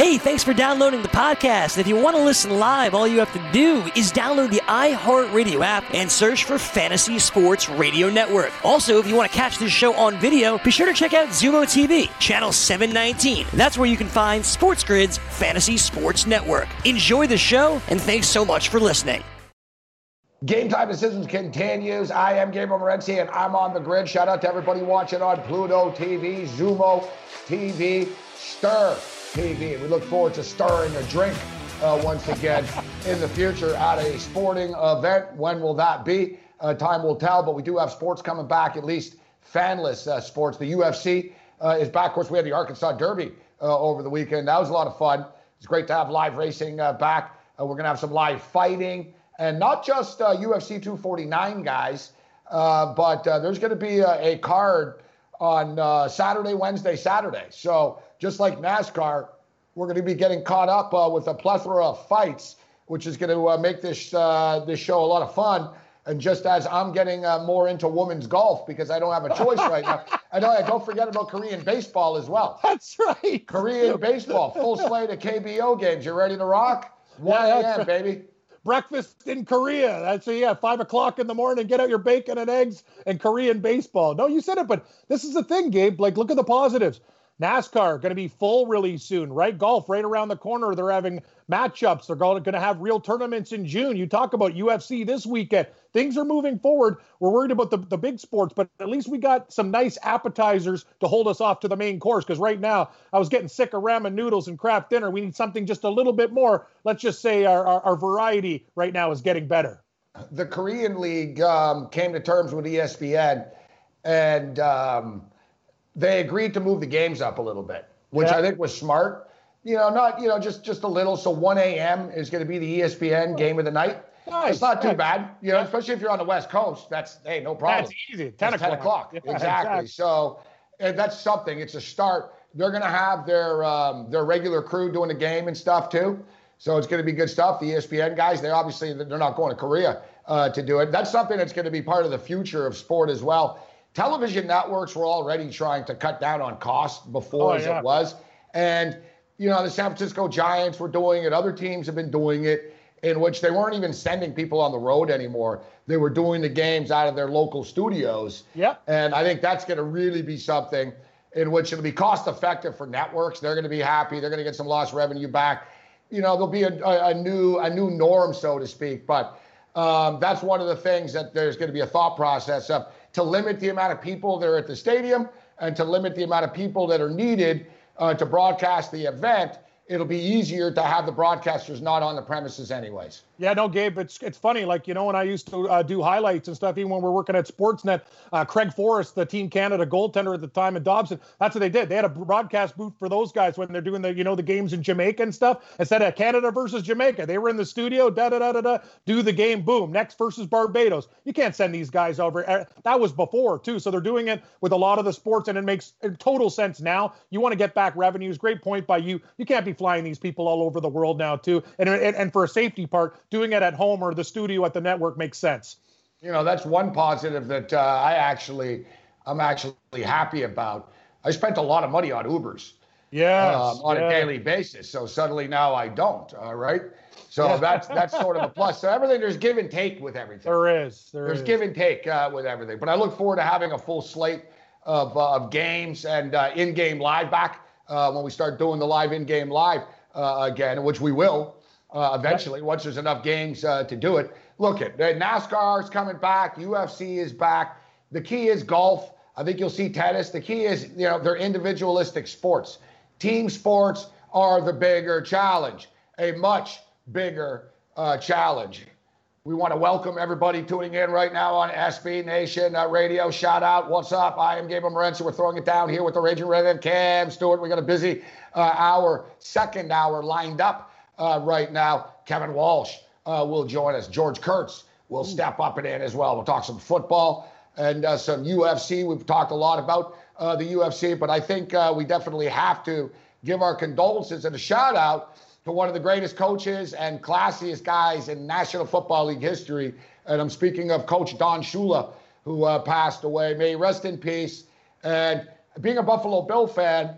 Hey, thanks for downloading the podcast. If you want to listen live, all you have to do is download the iHeartRadio app and search for Fantasy Sports Radio Network. Also, if you want to catch this show on video, be sure to check out Xumo TV, channel 719. That's where you can find Sports Grid's Fantasy Sports Network. Enjoy the show, and thanks so much for listening. Game time decisions continues. I am Gabriel Morency, and I'm on the grid. Shout out to everybody watching on Pluto TV, Xumo TV, Stirr TV. We look forward to stirring a drink uh, once again in the future at a sporting event. When will that be? Uh, time will tell, but we do have sports coming back, at least fanless uh, sports. The UFC uh, is back. Of course, we had the Arkansas Derby uh, over the weekend. That was a lot of fun. It's great to have live racing uh, back. we're going to have some live fighting and not just UFC 249 guys, but there's going to be a, a, card on Saturday, Wednesday, Saturday. So just like NASCAR, we're going to be getting caught up uh, with a plethora of fights, which is going to uh, make this this show a lot of fun. And just as I'm getting more into women's golf because I don't have a choice right now, I know. Don't forget about Korean baseball as well. That's right. Korean baseball, full slate of KBO games. You ready to rock? 1 a.m., yeah, right. baby breakfast in Korea. That's a, yeah, five o'clock in the morning. Get out your bacon and eggs and Korean baseball. No, you said it, but this is the thing, Gabe. Like, look at the positives. NASCAR going to be full really soon, right? Golf right around the corner. They're having matchups. They're going to have real tournaments in June. You talk about UFC this weekend. Things are moving forward. We're worried about the, the big sports, but at least we got some nice appetizers to hold us off to the main course. Because right now, I was getting sick of ramen noodles and Kraft dinner. We need something just a little bit more. Let's just say our, our, our variety right now is getting better. The Korean League um, came to terms with ESPN and. Um, they agreed to move the games up a little bit, which yeah. I think was smart. You know, not you know just just a little. So 1 a.m. is going to be the ESPN game of the night. Nice. It's not too bad, you know, especially if you're on the West Coast. That's hey, no problem. That's easy. 10 o'clock. 10 o'clock. Yeah, exactly. exactly. So that's something. It's a start. They're going to have their um, their regular crew doing the game and stuff too. So it's going to be good stuff. The ESPN guys, they obviously they're not going to Korea uh, to do it. That's something that's going to be part of the future of sport as well television networks were already trying to cut down on costs before oh, as yeah. it was. And, you know, the San Francisco Giants were doing it, other teams have been doing it, in which they weren't even sending people on the road anymore. They were doing the games out of their local studios. Yep. And I think that's going to really be something in which it'll be cost effective for networks. They're going to be happy. They're going to get some lost revenue back. You know, there'll be a, a, a new a new norm, so to speak. But um, that's one of the things that there's going to be a thought process of to limit the amount of people that are at the stadium and to limit the amount of people that are needed uh, to broadcast the event it'll be easier to have the broadcasters not on the premises anyways. Yeah, no, Gabe, it's it's funny. Like you know, when I used to uh, do highlights and stuff, even when we are working at Sportsnet, uh, Craig Forrest, the Team Canada goaltender at the time, and Dobson, that's what they did. They had a broadcast booth for those guys when they're doing the you know the games in Jamaica and stuff. Instead of Canada versus Jamaica, they were in the studio, da da da da da, do the game, boom. Next versus Barbados. You can't send these guys over. Uh, that was before too, so they're doing it with a lot of the sports, and it makes total sense now. You want to get back revenues. Great point by you. You can't be flying these people all over the world now too. And, and, and for a safety part, doing it at home or the studio at the network makes sense. You know, that's one positive that uh, I actually, I'm actually happy about. I spent a lot of money on Ubers. Yeah. Um, on yeah. a daily basis. So suddenly now I don't. All right. So yeah. that's that's sort of a plus. So everything there's give and take with everything. There is. There there's is. give and take uh, with everything. But I look forward to having a full slate of, uh, of games and uh, in-game live back uh, when we start doing the live in-game live uh, again, which we will uh, eventually once there's enough games uh, to do it. Look at NASCAR is coming back, UFC is back. The key is golf. I think you'll see tennis. The key is you know they're individualistic sports. Team sports are the bigger challenge, a much bigger uh, challenge. We want to welcome everybody tuning in right now on SB Nation uh, Radio. Shout out, what's up? I am Gabriel Morency. We're throwing it down here with the Raging Redhead Cam Stewart. We got a busy uh, hour, second hour lined up uh, right now. Kevin Walsh uh, will join us. George Kurtz will step up and in as well. We'll talk some football and uh, some UFC. We've talked a lot about uh, the UFC, but I think we definitely have to give our condolences and a shout out to one of the greatest coaches and classiest guys in National Football League history. And I'm speaking of Coach Don Shula, who uh, passed away. May he rest in peace. And being a Buffalo Bill fan,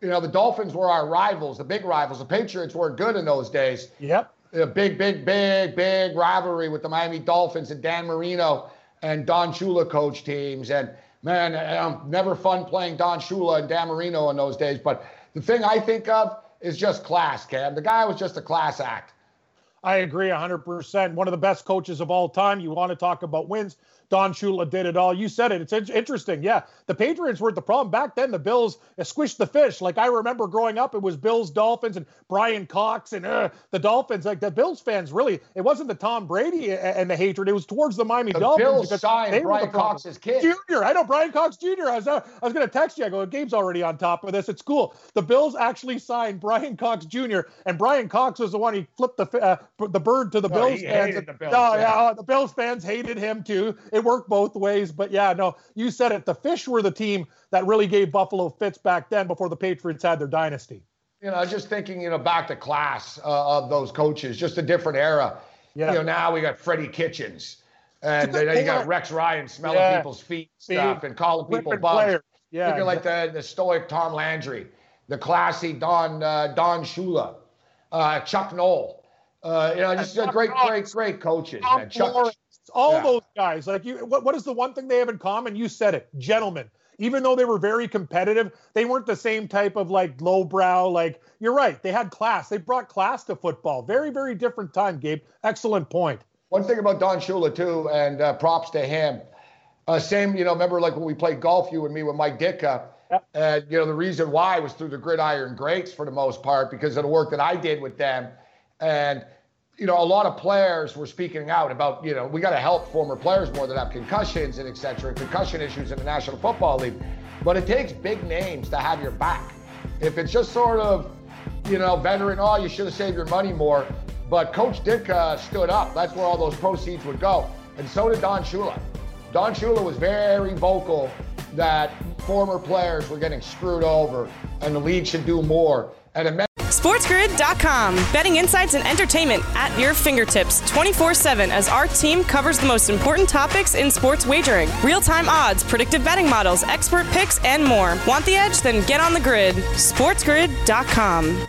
you know, the Dolphins were our rivals, the big rivals. The Patriots weren't good in those days. Yep. A big, big, big, big rivalry with the Miami Dolphins and Dan Marino and Don Shula coach teams. And man, um, never fun playing Don Shula and Dan Marino in those days. But the thing I think of is just class, Cam. The guy was just a class act. I agree 100%. One of the best coaches of all time. You want to talk about wins? Don Shula did it all. You said it. It's interesting. Yeah, the Patriots weren't the problem back then. The Bills squished the fish. Like I remember growing up, it was Bills, Dolphins, and Bryan Cox and uh, the Dolphins. Like the Bills fans, really, it wasn't the Tom Brady and the hatred. It was towards the Miami Dolphins. the Dolphins. Bills signed Bryan Cox's kid, Junior. I know Bryan Cox Jr. I was uh, I was going to text you. I go, Gabe's already on top of this. It's cool. The Bills actually signed Bryan Cox Jr. and Bryan Cox was the one he flipped the uh, the bird to the well, Bills fans. The Bills, no, yeah, yeah uh, the Bills fans hated him too. It worked both ways. But yeah, no, you said it. The Fish were the team that really gave Buffalo fits back then before the Patriots had their dynasty. You know, I was just thinking, you know, back to class uh, of those coaches, just a different era. Yeah. You know, now we got Freddie Kitchens. And then you got Rex Ryan smelling yeah. people's feet stuff and calling people bums. Yeah, Looking like the, the stoic Tom Landry, the classy Don uh, Don Shula, uh, Chuck Noll. Uh, you know, just great, great, great coaches, man. Chuck, all yeah. those guys. Like you, what, what is the one thing they have in common? You said it, gentlemen. Even though they were very competitive, they weren't the same type of like lowbrow. Like you're right, they had class. They brought class to football. Very, very different time, Gabe. Excellent point. One thing about Don Shula too, and uh, props to him. Uh, same, you know, remember like when we played golf, you and me with Mike Ditka. Yep. And you know the reason why was through the gridiron greats for the most part because of the work that I did with them. And you know, a lot of players were speaking out about, you know, we got to help former players more that have concussions and et cetera, concussion issues in the National Football League. But it takes big names to have your back. If it's just sort of, you know, veteran, oh, you should have saved your money more. But Coach Ditka stood up. That's where all those proceeds would go. And so did Don Shula. Don Shula was very vocal that former players were getting screwed over and the league should do more. And it SportsGrid.com. Betting insights and entertainment at your fingertips 24 7 as our team covers the most important topics in sports wagering real time odds, predictive betting models, expert picks, and more. Want the edge? Then get on the grid. SportsGrid.com.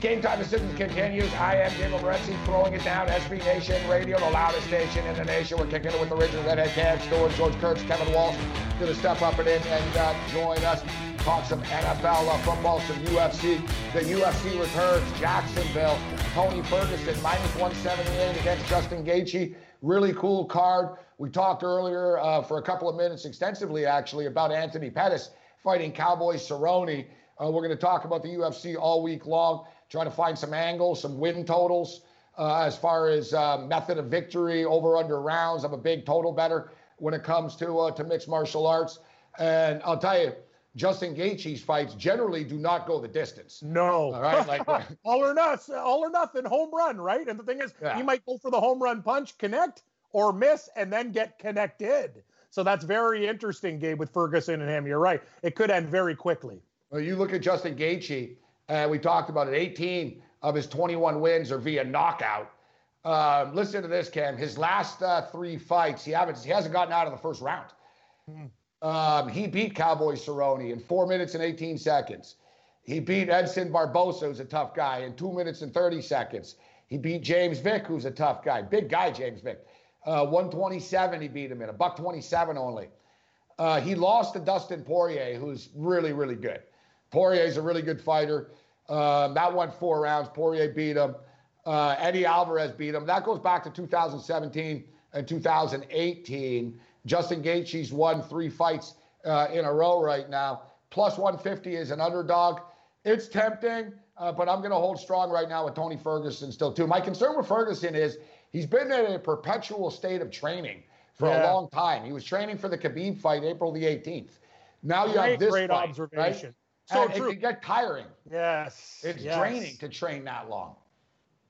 Game time decisions continues. I am Diego Morency throwing it down. SB Nation Radio, the loudest station in the nation. We're kicking it with the original redhead Cam Stewart, George Kurtz, Kevin Walsh. Going to step up and in and uh, join us talk some NFL uh, football, some UFC. The UFC returns. Jacksonville. Tony Ferguson minus 178 against Justin Gaethje. Really cool card. We talked earlier uh, for a couple of minutes extensively, actually, about Anthony Pettis fighting Cowboy Cerrone. Uh, we're going to talk about the UFC all week long, trying to find some angles, some win totals. Uh, as far as uh, method of victory, over under rounds, I'm a big total bettor when it comes to uh, to mixed martial arts. And I'll tell you, Justin Gaethje's fights generally do not go the distance. No. All right. Like all or nothing, all or nothing, home run, right? And the thing is, yeah. he might go for the home run punch, connect, or miss, and then get connected. So that's very interesting, Gabe, with Ferguson and him. You're right. It could end very quickly. Well, you look at Justin Gaethje, and we talked about it. 18 of his 21 wins are via knockout. Uh, listen to this, Cam. His last uh, three fights, he haven't he hasn't gotten out of the first round. Hmm. Um, he beat Cowboy Cerrone in four minutes and 18 seconds. He beat Edson Barbosa, who's a tough guy, in two minutes and 30 seconds. He beat James Vick, who's a tough guy, big guy, James Vick. Uh, 127 he beat him in, a buck 27 only. Uh, he lost to Dustin Poirier, who's really, really good. Poirier's a really good fighter. Um, that went four rounds. Poirier beat him. Uh, Eddie Alvarez beat him. That goes back to 2017 and 2018. Justin Gaethje's won three fights uh, in a row right now. Plus 150 is an underdog. It's tempting, uh, but I'm going to hold strong right now with Tony Ferguson still too. My concern with Ferguson is he's been in a perpetual state of training for yeah. a long time. He was training for the Khabib fight April the 18th. Now you great, have this great fight, observation. Right? So and true. It can get tiring. Yes. It's yes. draining to train that long.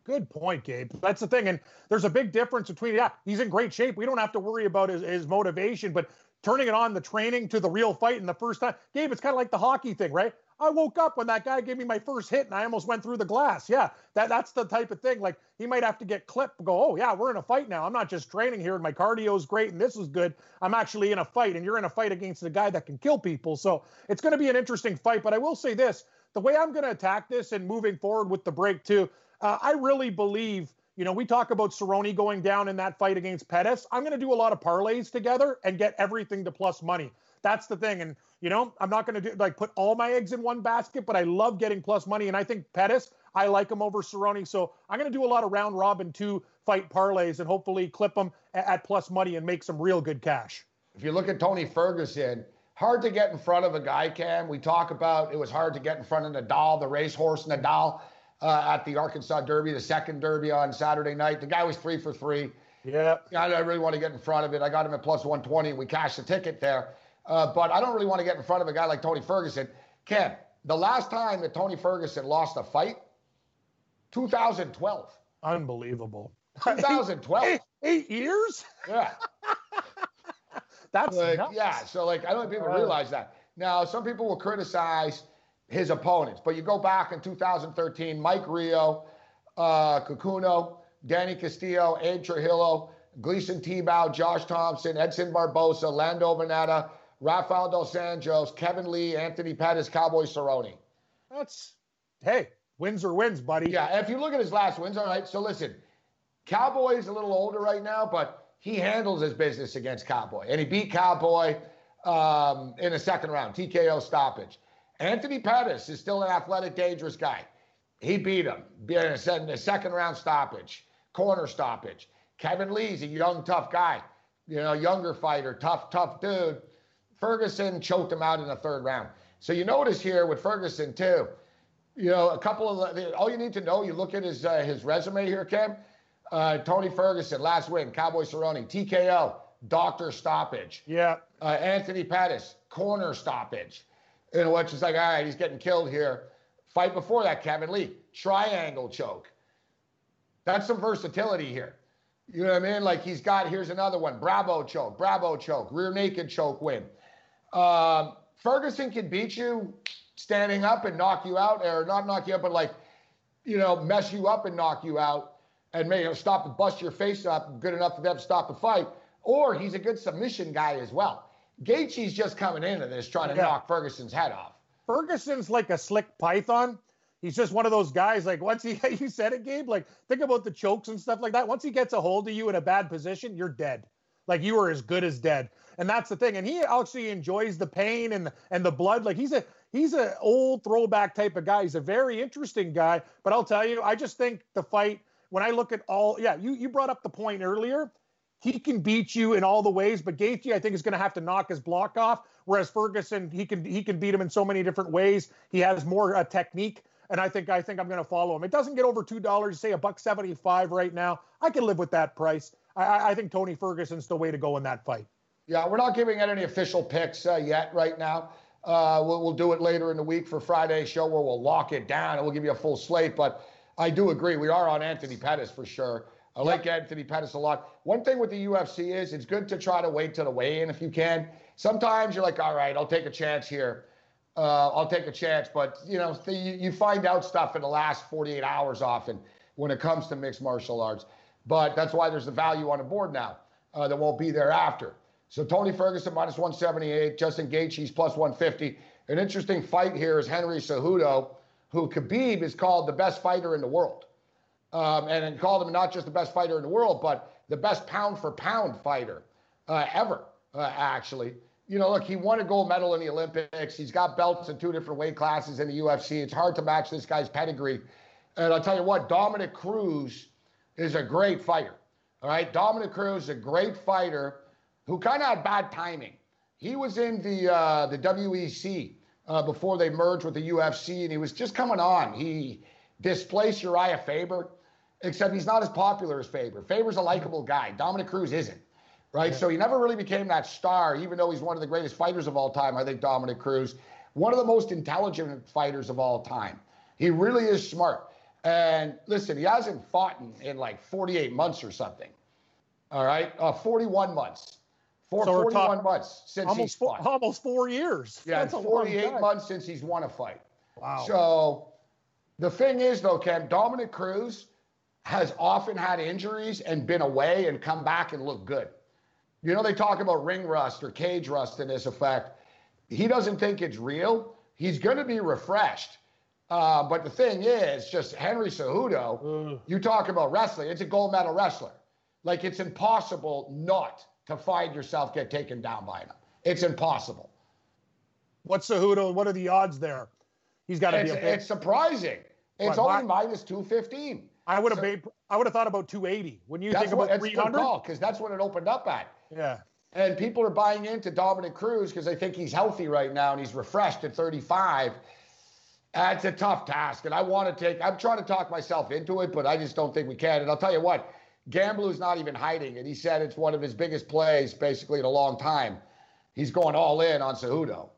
Good point, Gabe. That's the thing. And there's a big difference between, yeah, he's in great shape. We don't have to worry about his, his motivation, but turning it on the training to the real fight in the first time. Gabe, it's kind of like the hockey thing, right? I woke up when that guy gave me my first hit and I almost went through the glass. Yeah, that that's the type of thing. Like he might have to get clipped. Go, oh yeah, we're in a fight now. I'm not just training here and my cardio is great and this is good. I'm actually in a fight and you're in a fight against a guy that can kill people. So it's going to be an interesting fight. But I will say this: the way I'm going to attack this and moving forward with the break too, uh, I really believe. You know, we talk about Cerrone going down in that fight against Pettis. I'm going to do a lot of parlays together and get everything to plus money. That's the thing. And you know, I'm not going to do like put all my eggs in one basket, but I love getting plus money. And I think Pettis, I like him over Cerrone. So I'm going to do a lot of round robin two fight parlays and hopefully clip them at plus money and make some real good cash. If you look at Tony Ferguson, hard to get in front of a guy, Cam. We talk about it was hard to get in front of Nadal, the racehorse Nadal, uh, at the Arkansas Derby, the second Derby on Saturday night. The guy was three for three. Yeah. I don't really want to get in front of it. I got him at plus 120. We cashed the ticket there. Uh, but I don't really want to get in front of a guy like Tony Ferguson. Ken, the last time that Tony Ferguson lost a fight, 2012. Unbelievable. 2012. eight, eight years? Yeah. That's like, nuts. yeah. So like I don't think people realize that. Now some people will criticize his opponents, but you go back in 2013, Mike Rio, uh, Kikuno, Danny Castillo, Abe Trujillo, Gleison Tibau, Josh Thomson, Edson Barbosa, Lando Vannata, Rafael Dos Anjos, Kevin Lee, Anthony Pettis, Cowboy Cerrone. That's hey, wins are wins, buddy. Yeah, if you look at his last wins, all right. So listen, Cowboy's a little older right now, but he handles his business against Cowboy, and he beat Cowboy um, in the second round, TKO stoppage. Anthony Pettis is still an athletic, dangerous guy. He beat him in a second round stoppage, corner stoppage. Kevin Lee's a young, tough guy, you know, younger fighter, tough, tough dude. Ferguson choked him out in the third round. So you notice here with Ferguson too, you know, a couple of all you need to know. You look at his uh, his resume here, Cam. Uh, Tony Ferguson, last win, Cowboy Cerrone, TKO, doctor stoppage. Yeah. Uh, Anthony Pettis, corner stoppage. You know, which is like, all right, he's getting killed here. Fight before that, Kevin Lee, triangle choke. That's some versatility here. You know what I mean? Like he's got, here's another one, Brabo choke, Brabo choke, rear naked choke win. Um, Ferguson can beat you standing up and knock you out, or not knock you up, but like, you know, mess you up and knock you out and maybe stop and bust your face up good enough for them to stop the fight. Or he's a good submission guy as well. Gaethje's just coming in and is trying to yeah. knock Ferguson's head off. Ferguson's like a slick python. He's just one of those guys. Like once he, you said it, Gabe. Like think about the chokes and stuff like that. Once he gets a hold of you in a bad position, you're dead. Like you are as good as dead. And that's the thing. And he actually enjoys the pain and and the blood. Like he's a he's an old throwback type of guy. He's a very interesting guy. But I'll tell you, I just think the fight. When I look at all, yeah, you you brought up the point earlier he can beat you in all the ways, but Gaethje I think is going to have to knock his block off. Whereas Ferguson, he can he can beat him in so many different ways. He has more uh, technique, and I think I think I'm going to follow him. It doesn't get over two dollars, say a buck seventy five right now. I can live with that price. I, I, think Tony Ferguson's the way to go in that fight. Yeah, we're not giving out any official picks uh, yet right now. Uh, we'll, we'll do it later in the week for Friday's show where we'll lock it down and we'll give you a full slate. But I do agree, we are on Anthony Pettis for sure. I like Anthony Pettis a lot. One thing with the UFC is it's good to try to wait to the weigh-in if you can. Sometimes you're like, all right, I'll take a chance here. Uh, I'll take a chance, but you know, the, you find out stuff in the last 48 hours often when it comes to mixed martial arts. But that's why there's the value on the board now uh, that won't be there after. So Tony Ferguson minus 178, Justin Gaethje's plus 150. An interesting fight here is Henry Cejudo, who Khabib is called the best fighter in the world um, and, and called him not just the best fighter in the world, but the best pound for pound fighter uh, ever, uh, actually. You know, look, he won a gold medal in the Olympics. He's got belts in two different weight classes in the UFC. It's hard to match this guy's pedigree. And I'll tell you what, Dominick Cruz is a great fighter. All right, Dominick Cruz is a great fighter who kind of had bad timing. He was in the uh, the WEC uh, before they merged with the UFC, and he was just coming on. He displaced Urijah Faber except he's not as popular as Faber. Faber's a likable guy. Dominick Cruz isn't, right? Yeah. So he never really became that star, even though he's one of the greatest fighters of all time. I think Dominick Cruz, one of the most intelligent fighters of all time. He really is smart. And listen, he hasn't fought in, in like 48 months or something. All right, uh, 41 months. For so 41 months since almost he's fought. Four, almost four years. Yeah, That's 48 months since he's won a fight. Wow. So the thing is, though, Ken, Dominick Cruz has often had injuries and been away and come back and look good. You know, they talk about ring rust or cage rust in this effect. He doesn't think it's real. He's going to be refreshed. Uh, but the thing is, just Henry Cejudo, you talk about wrestling, it's a gold medal wrestler. Like, it's impossible not to find yourself get taken down by him. It's impossible. What's Cejudo? What are the odds there? He's got to be a it's surprising. It's What, only minus 215. I would have so- made. I would have thought about 280. When you think about it's 300, because that's what it opened up at. yeah. And people are buying into Dominick Cruz because they think he's healthy right now and he's refreshed at 35. That's a tough task. And I want to take, I'm trying to talk myself into it, but I just don't think we can. And I'll tell you what, Gamblu's not even hiding it. He said it's one of his biggest plays basically in a long time. He's going all in on Cejudo.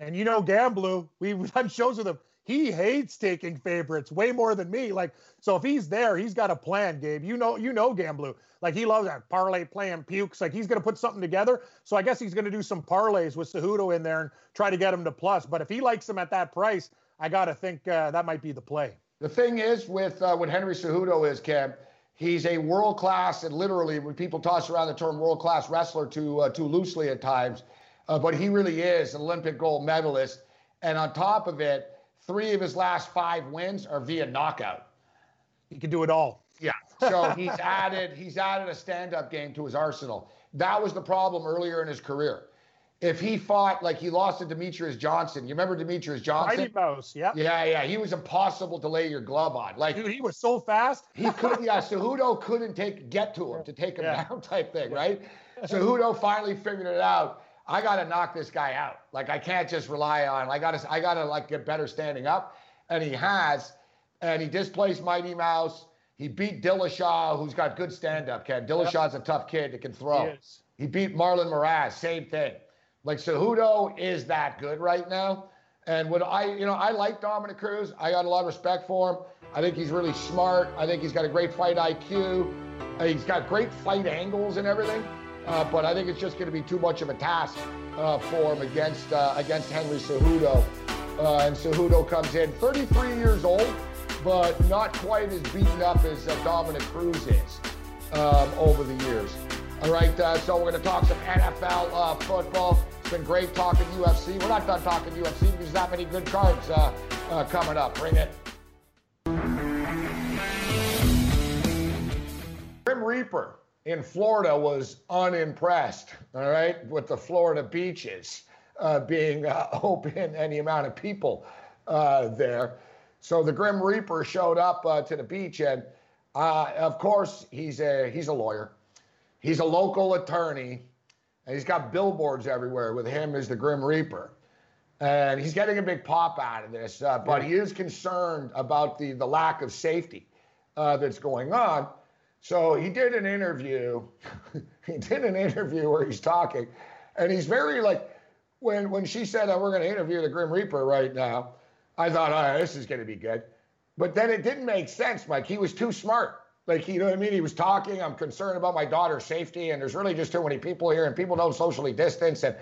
And you know, Gamblu, we've done shows with him. He hates taking favorites way more than me. Like, so if he's there, he's got a plan, Gabe. You know, you know Gamblu. Like he loves that parlay playing pukes. Like he's gonna put something together. So I guess he's gonna do some parlays with Cejudo in there and try to get him to plus. But if he likes him at that price, I gotta think uh, that might be the play. The thing is with uh, what Henry Cejudo is, Cam, he's a world class, and literally, when people toss around the term world class wrestler too uh, too loosely at times, uh, but he really is an Olympic gold medalist. And on top of it, three of his last five wins are via knockout. He can do it all. Yeah. So he's added he's added a stand-up game to his arsenal. That was the problem earlier in his career. If he fought like he lost to Demetrious Johnson, you remember Demetrious Johnson? Mighty Mouse, yeah. Yeah, yeah. He was impossible to lay your glove on. Like Dude, he was so fast. he could, yeah. Cejudo couldn't take get to him to take him Yeah. down, type thing, right? Cejudo finally figured it out. I got to knock this guy out. Like I can't just rely on. I got to, I got to like get better standing up, and he has, and he displaced Mighty Mouse. He beat Dillashaw, who's got good stand up. Ken Dillashaw's a tough kid that can throw. He. He beat Marlon Moraes, same thing. Like Cejudo is that good right now. And when I, you know, I like Dominick Cruz. I got a lot of respect for him. I think he's really smart. I think he's got a great fight IQ. Uh, He's got great fight angles and everything. Uh, but I think it's just going to be too much of a task uh, for him against uh, against Henry Cejudo. Uh, and Cejudo comes in 33 years old, but not quite as beaten up as uh, Dominick Cruz is um, over the years. All right, uh, so we're going to talk some NFL football. It's been great talking UFC. We're not done talking UFC because there's not many good cards coming up. Bring it. Grim Reaper in Florida was unimpressed, all right, with the Florida beaches uh, being uh, open and the amount of people uh, there. So the Grim Reaper showed up uh, to the beach, and uh, of course he's a he's a lawyer, he's a local attorney, and he's got billboards everywhere with him as the Grim Reaper. And he's getting a big pop out of this, uh, but he is concerned about the, the lack of safety uh, that's going on. So he did an interview. he did an interview where he's talking, and he's very like, when when she said that we're going to interview the Grim Reaper right now, I thought, all right, this is going to be good. But then it didn't make sense, Mike. He was too smart. Like, you know what I mean? He was talking. I'm concerned about my daughter's safety, and there's really just too many people here, and people don't socially distance, and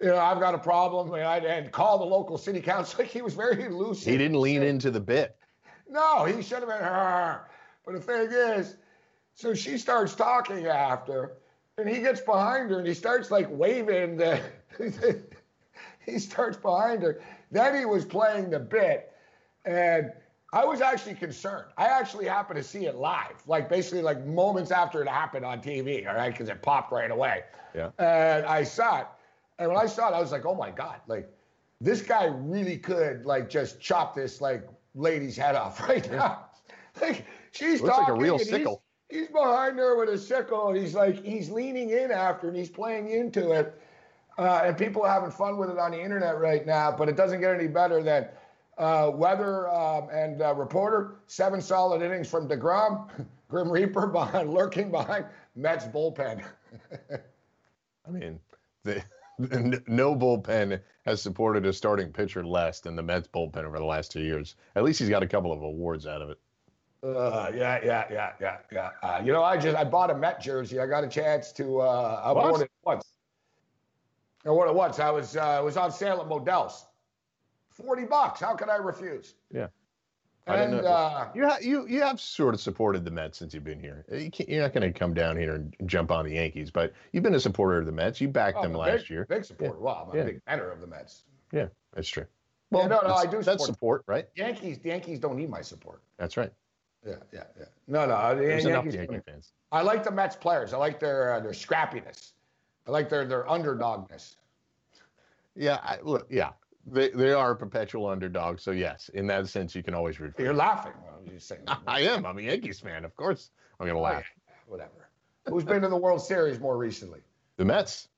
you know, I've got a problem, and, I, and call the local city council. Like, he was very lucid. He didn't lean into the bit. No, he should have been her. But the thing is, so she starts talking after, and he gets behind her and he starts like waving the. he starts behind her. Then he was playing the bit, and I was actually concerned. I actually happened to see it live, like basically like moments after it happened on TV, all right, because it popped right away. Yeah. And I saw it, and when I saw it, I was like, oh my god, like this guy really could like just chop this like lady's head off right now. like she's Looks like a real sickle. He's, behind her with a sickle, and he's like he's leaning in after, and he's playing into it. Uh, and people are having fun with it on the internet right now, but it doesn't get any better than uh, weather um, and uh, reporter. Seven solid innings from Degrom, Grim Reaper behind, lurking behind Mets bullpen. I mean, the, no bullpen has supported a starting pitcher less than the Mets bullpen over the last two years. At least he's got a couple of awards out of it. Uh, yeah, yeah, yeah, yeah, yeah. Uh, you know, I just I bought a Met jersey. I got a chance to. Uh, I What? won it once. I won it once. I was uh, it was on sale at Modell's. 40 bucks. How could I refuse? Yeah. And uh, you, ha- you you have sort of supported the Mets since you've been here. You are not going to come down here and jump on the Yankees, but you've been a supporter of the Mets. You backed oh, them last big, year. Big supporter. Yeah. Well, I'm a yeah. big bettor of the Mets. Yeah, that's true. Well, yeah, no, no, I do. Support that's support, right? Yankees, the Yankees don't need my support. That's right. Yeah, yeah, yeah. No, no, There's Yankees, enough Yankee fans. I like the Mets players. I like their uh, their scrappiness. I like their their underdogness. Yeah, I, look, yeah, they they are a perpetual underdog. So yes, in that sense, you can always root. You're laughing. Well, you're saying, I am. I'm a Yankees fan. Of course, I'm gonna laugh. Whatever. Who's been to the World Series more recently? The Mets.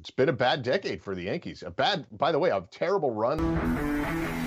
It's been a bad decade for the Yankees. A bad, by the way, a terrible run.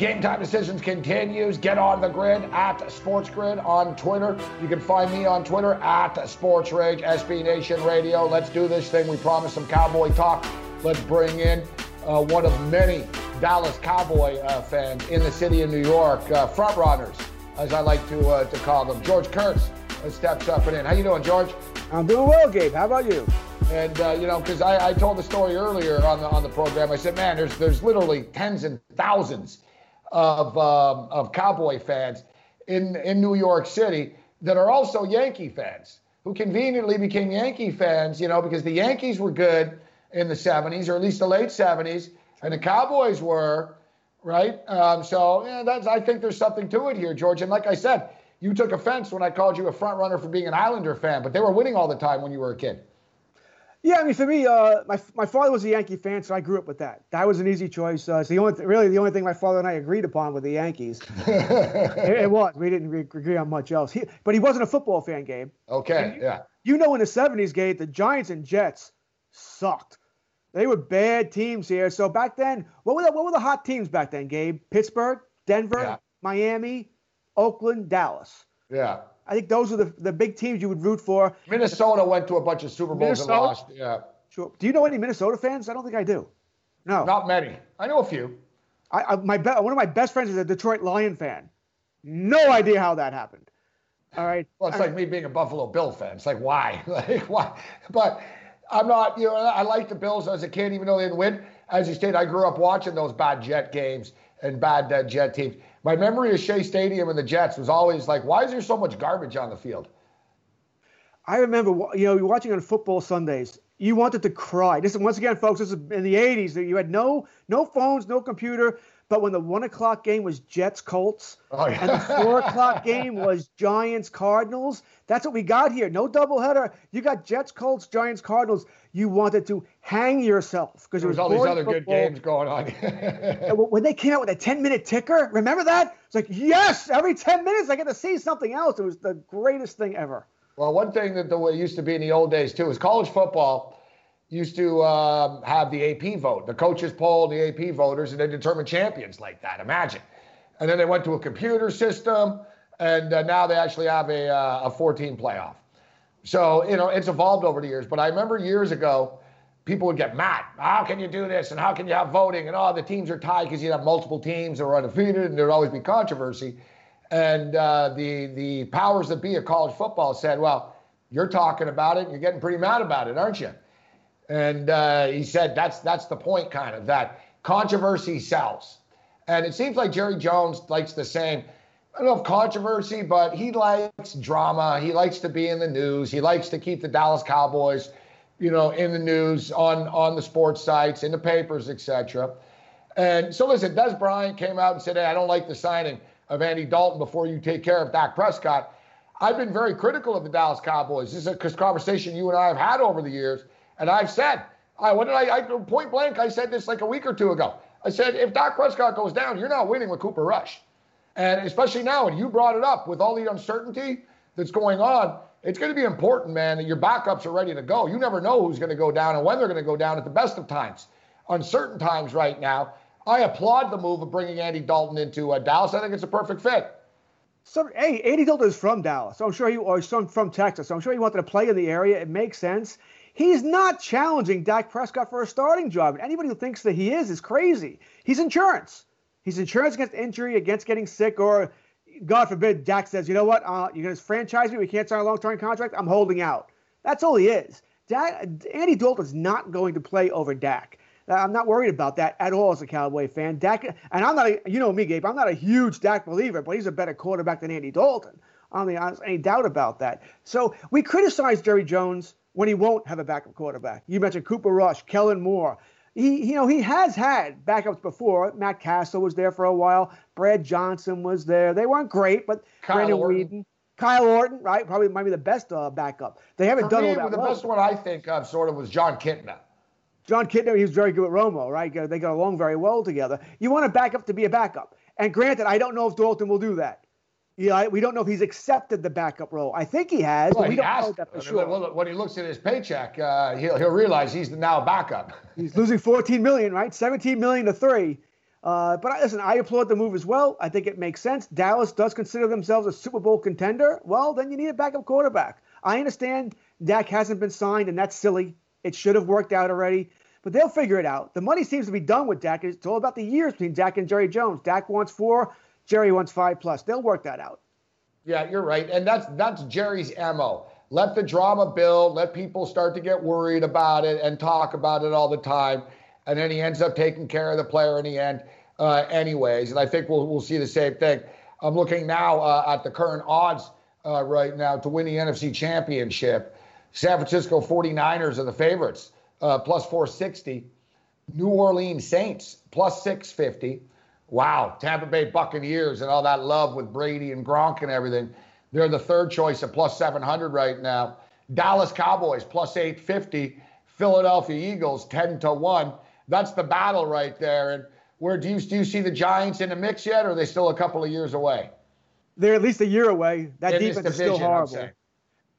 Game Time Decisions continues. Get on the grid at Sports Grid on Twitter. You can find me on Twitter at Sports Rage, SB Nation Radio. Let's do this thing. We promised some Cowboy talk. Let's bring in uh, one of many Dallas Cowboy uh, fans in the city of New York, uh, front runners, as I like to uh, to call them. George Kurtz steps up and in. How you doing, George? I'm doing well, Gabe. How about you? And uh, you know, because I, I told the story earlier on the on the program, I said, man, there's there's literally tens and thousands of um, of Cowboy fans in in New York City that are also Yankee fans who conveniently became Yankee fans, you know, because the Yankees were good in the 70s or at least the late 70s, and the Cowboys were, right? Um, so yeah, that's I think there's something to it here, George. And like I said, you took offense when I called you a front runner for being an Islander fan, but they were winning all the time when you were a kid. Yeah, I mean, for me, uh, my my father was a Yankee fan, so I grew up with that. That was an easy choice. Uh, it's the only, th- really, the only thing my father and I agreed upon with the Yankees. it, it, was. We didn't re- agree on much else. He, but he wasn't a football fan, Gabe. Okay, you, yeah. You know, in the '70s, Gabe, the Giants and Jets sucked. They were bad teams here. So back then, what were the, what were the hot teams back then, Gabe? Pittsburgh, Denver, Yeah. Miami, Oakland, Dallas. Yeah. I think those are the, the big teams you would root for. Minnesota went to a bunch of Super Bowls Minnesota? and lost. Yeah. Sure. Do you know any Minnesota fans? I don't think I do. No. Not many. I know a few. I, I my be- one of my best friends is a Detroit Lion fan. No idea how that happened. All right. Well, it's I like me being a Buffalo Bill fan. It's like why? like why? But I'm not. You know, I like the Bills as a kid, even though they didn't win. As you stated, I grew up watching those bad Jet games and bad uh, Jet teams. My memory of Shea Stadium and the Jets was always like, why is there so much garbage on the field? I remember, you know, you're watching on football Sundays. You wanted to cry. This is once again, folks. This is in the '80s. You had no no phones, no computer. But when the one o'clock game was Jets Colts, Oh, yeah. and the four o'clock game was Giants Cardinals, that's what we got here. No doubleheader. You got Jets Colts, Giants Cardinals. You wanted to hang yourself because There was all these other good games going on. When they came out with a 10 minute ticker, remember that? It's like, yes, every 10 minutes I get to see something else. It was the greatest thing ever. Well, one thing that the way used to be in the old days too is college football used to um, have the AP vote. The coaches polled the AP voters, and they determined champions like that. Imagine. And then they went to a computer system, and uh, now they actually have a uh, a 14 playoff. So you know it's evolved over the years. But I remember years ago, people would get mad. How can you do this? And how can you have voting? And oh, the teams are tied because you have multiple teams that are undefeated, and there'd always be controversy. And uh, the the powers that be of college football said, well, you're talking about it, and you're getting pretty mad about it, aren't you? And uh, he said that's that's the point, kind of that controversy sells. And it seems like Jerry Jones likes the same. I don't know if controversy, but he likes drama. He likes to be in the news. He likes to keep the Dallas Cowboys, you know, in the news on on the sports sites, in the papers, etc. And so listen, Dez Bryant came out and said, "Hey, I don't like the signing of Andy Dalton before you take care of Dak Prescott." I've been very critical of the Dallas Cowboys. This is a conversation you and I have had over the years, and I've said, I, what did I, I point blank? I said this like a week or two ago. I said, if Dak Prescott goes down, you're not winning with Cooper Rush, and especially now, and you brought it up with all the uncertainty that's going on. It's going to be important, man, that your backups are ready to go. You never know who's going to go down and when they're going to go down at the best of times. Uncertain times right now. I applaud the move of bringing Andy Dalton into uh, Dallas. I think it's a perfect fit. So, hey, Andy Dalton is from Dallas. So I'm sure he, or from, from Texas. So I'm sure he wanted to play in the area. It makes sense. He's not challenging Dak Prescott for a starting job. Anybody who thinks that he is is crazy. He's insurance. He's insurance against injury, against getting sick, or God forbid, Dak says, you know what, uh, you're going to franchise me. We can't sign a long-term contract. I'm holding out. That's all he is. Dak, Andy Dalton's not going to play over Dak. I'm not worried about that at all as a Cowboy fan. Dak, and I'm not, a, you know me, Gabe. I'm not a huge Dak believer, but he's a better quarterback than Andy Dalton. I don't think any doubt about that. So we criticize Jerry Jones when he won't have a backup quarterback. You mentioned Cooper Rush, Kellen Moore. He, you know, he has had backups before. Matt Cassel was there for a while. Brad Johnson was there. They weren't great, but Kyle Brandon Orton. Weeden, Kyle Orton, right? Probably might be the best uh, backup. They haven't For done me, all that the well. best one I think of sort of was Jon Kitna. Jon Kitna, he was very good with Romo, right? They got along very well together. You want a backup to be a backup. And granted, I don't know if Dalton will do that. Yeah, we don't know if he's accepted the backup role. I think he has, Well, but we he don't has know that for sure. well, when he looks at his paycheck, uh, he'll he'll realize he's now a backup. He's losing 14 million, right? 17 million to three. Uh, but I- listen, I applaud the move as well. I think it makes sense. Dallas does consider themselves a Super Bowl contender. Well, then you need a backup quarterback. I understand Dak hasn't been signed, and that's silly. It should have worked out already, but they'll figure it out. The money seems to be done with Dak. It's all about the years between Dak and Jerry Jones. Dak wants four, Jerry wants five plus. They'll work that out. Yeah, you're right, and that's that's Jerry's mo. Let the drama build. Let people start to get worried about it and talk about it all the time, and then he ends up taking care of the player in the end, uh, anyways. And I think we'll we'll see the same thing. I'm looking now uh, at the current odds uh, right now to win the NFC Championship. San Francisco 49ers are the favorites, uh, plus 460. New Orleans Saints plus 650. Wow, Tampa Bay Buccaneers and all that love with Brady and Gronk and everything. They're the third choice at plus 700 right now. Dallas Cowboys plus 850. Philadelphia Eagles 10 to 1. That's the battle right there. And where do you do you see the Giants in the mix yet, or are they still a couple of years away? They're at least a year away. That In defense is still horrible.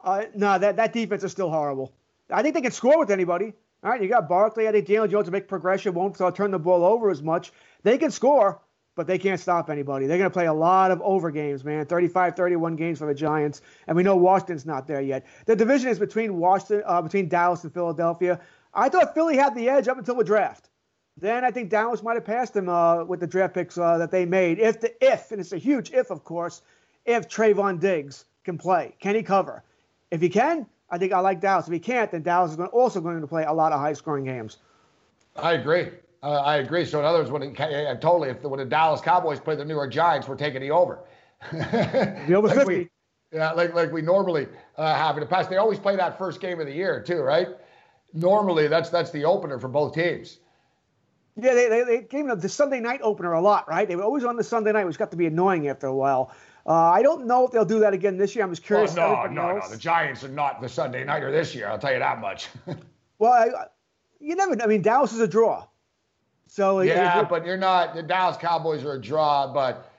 Uh, no, that, that defense is still horrible. I think they can score with anybody. All right, you got Barkley. I think Daniel Jones will make progression, won't uh, turn the ball over as much. They can score, but they can't stop anybody. They're going to play a lot of over games, man. 35, 31 games for the Giants, and we know Washington's not there yet. The division is between Washington, uh, between Dallas and Philadelphia. I thought Philly had the edge up until the draft. Then I think Dallas might have passed them uh, with the draft picks uh, that they made. If the if, and it's a huge if, of course, if Trevon Diggs can play, can he cover? If he can, I think I like Dallas. If he can't, then Dallas is going, also going to play a lot of high-scoring games. I agree. Uh, I agree. So in other words, when it, uh, totally, if the, when the Dallas Cowboys play the New York Giants, we're taking the over. The over Like 50. we- yeah, like like we normally uh, have in the past. They always play that first game of the year too, right? Normally, that's that's the opener for both teams. Yeah, they, they, they gave them the Sunday night opener a lot, right? They were always on the Sunday night, which got to be annoying after a while. Uh, I don't know if they'll do that again this year. I'm just Oh, curious. no, no, no. else. The Giants are not the Sunday nighter this year. I'll tell you that much. Well, I, you never. I mean, Dallas is a draw. So yeah, but you're not. The Dallas Cowboys are a draw, but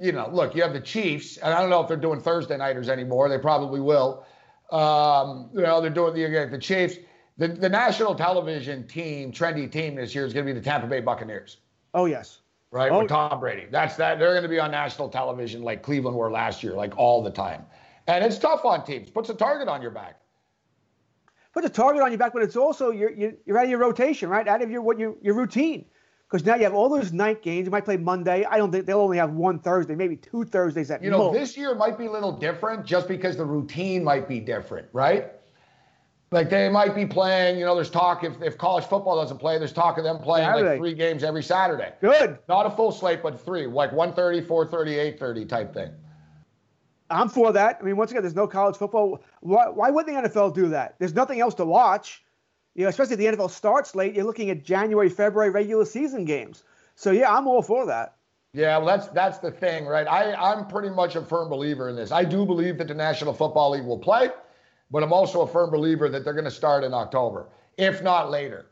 you know, look, you have the Chiefs, and I don't know if they're doing Thursday nighters anymore. They probably will. Um, you know, they're doing the again the Chiefs. The, the national television team, trendy team this year is going to be the Tampa Bay Buccaneers. oh yes. right? Oh. With Tom Brady. That's that. They're going to be on national television like Cleveland were last year, like all the time. And it's tough on teams. Puts a target on your back. Put the target on your back, but it's also you're you're, you're out of your rotation, right? Out of your what your your routine. Because now you have all those night games. You might play Monday. I don't think they'll only have one Thursday, maybe two Thursdays at You know, most. this year might be a little different just because the routine might be different, right? Like they might be playing, you know, there's talk if, if college football doesn't play, there's talk of them playing Saturday. like three games every Saturday. Good. Not a full slate, but three, like 130, 430, 830 type thing. I'm for that. I mean, once again, there's no college football. Why, why would the NFL do that? There's nothing else to watch. You know, especially if the NFL starts late, you're looking at January, February regular season games. So yeah, I'm all for that. Yeah, well, that's that's the thing, right? I, I'm pretty much a firm believer in this. I do believe that the National Football League will play, but I'm also a firm believer that they're going to start in October, if not later.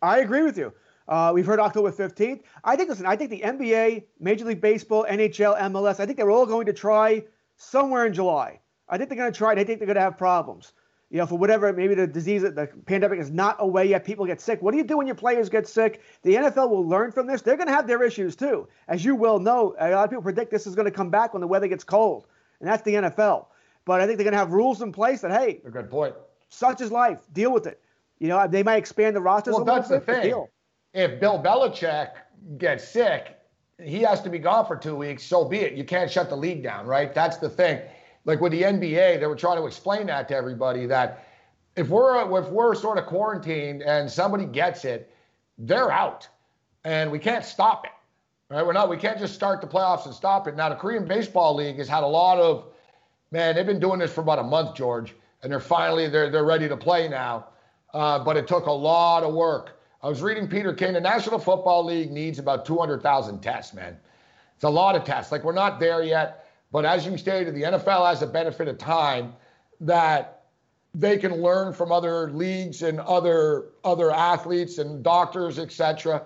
I agree with you. Uh, we've heard October 15th. I think, listen, I think the NBA, Major League Baseball, NHL, MLS, I think they're all going to try somewhere in July. I think they're going to try, and I think they're going to have problems. You know, for whatever, maybe the disease, the pandemic is not away yet. People get sick. What do you do when your players get sick? The NFL will learn from this. They're going to have their issues too. As you well know, a lot of people predict this is going to come back when the weather gets cold, and that's the NFL. But I think they're going to have rules in place that, hey, A good point. such is life. Deal with it. You know, they might expand the rosters Well, a little that's the thing. If Bill Belichick gets sick, he has to be gone for two weeks. So be it. You can't shut the league down, right? That's the thing. Like with the NBA, they were trying to explain that to everybody that if we're if we're sort of quarantined and somebody gets it, they're out, and we can't stop it. Right? We're not. We can't just start the playoffs and stop it. Now the Korean Baseball League has had a lot of man. They've been doing this for about a month, George, and they're finally they're they're ready to play now. Uh, but it took a lot of work. I was reading Peter King. The National Football League needs about 200,000 tests, man. It's a lot of tests. Like we're not there yet. But as you stated, the NFL has a benefit of time that they can learn from other leagues and other other athletes and doctors, etc.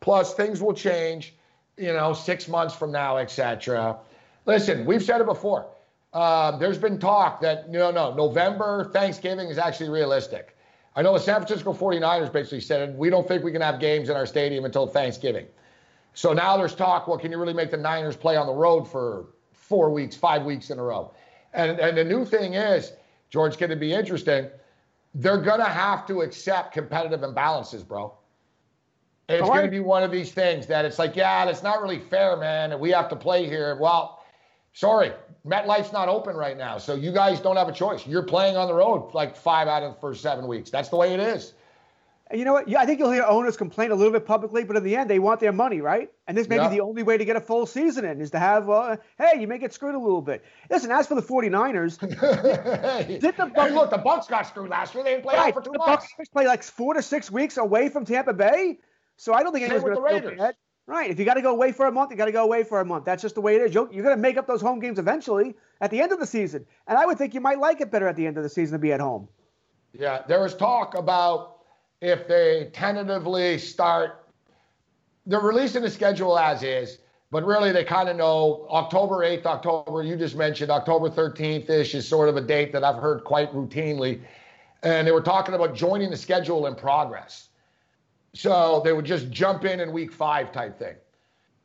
Plus, things will change, you know, six months from now, etc. Listen, we've said it before. Uh, there's been talk that no, no, November Thanksgiving is actually realistic. I know the San Francisco 49ers basically said we don't think we can have games in our stadium until Thanksgiving. So now there's talk. Well, can you really make the Niners play on the road for four weeks, five weeks in a row? And and the new thing is George, going to be interesting. They're going to have to accept competitive imbalances, bro. It's right. going to be one of these things that it's like, yeah, that's not really fair, man. We have to play here. Well, sorry, MetLife's not open right now. So you guys don't have a choice. You're playing on the road like five out of the first seven weeks. That's the way it is you know what? Yeah, I think you'll hear owners complain a little bit publicly, but in the end, they want their money, right? And this may yeah. be the only way to get a full season in is to have, uh, hey, you may get screwed a little bit. Listen, as for the 49ers, hey, did the Bucs, hey, look, the Bucs got screwed last year. They didn't play right, for two the months. Bucs play like four to six weeks away from Tampa Bay, so I don't think anyone's going to feel Right. If you got to go away for a month, you got to go away for a month. That's just the way it is. You're, you're going to make up those home games eventually at the end of the season. And I would think you might like it better at the end of the season to be at home. Yeah. There was talk about if they tentatively start, they're releasing the schedule as is, but really they kind of know October 8th, October, you just mentioned October 13th ish is sort of a date that I've heard quite routinely. And they were talking about joining the schedule in progress. So they would just jump in in week five type thing.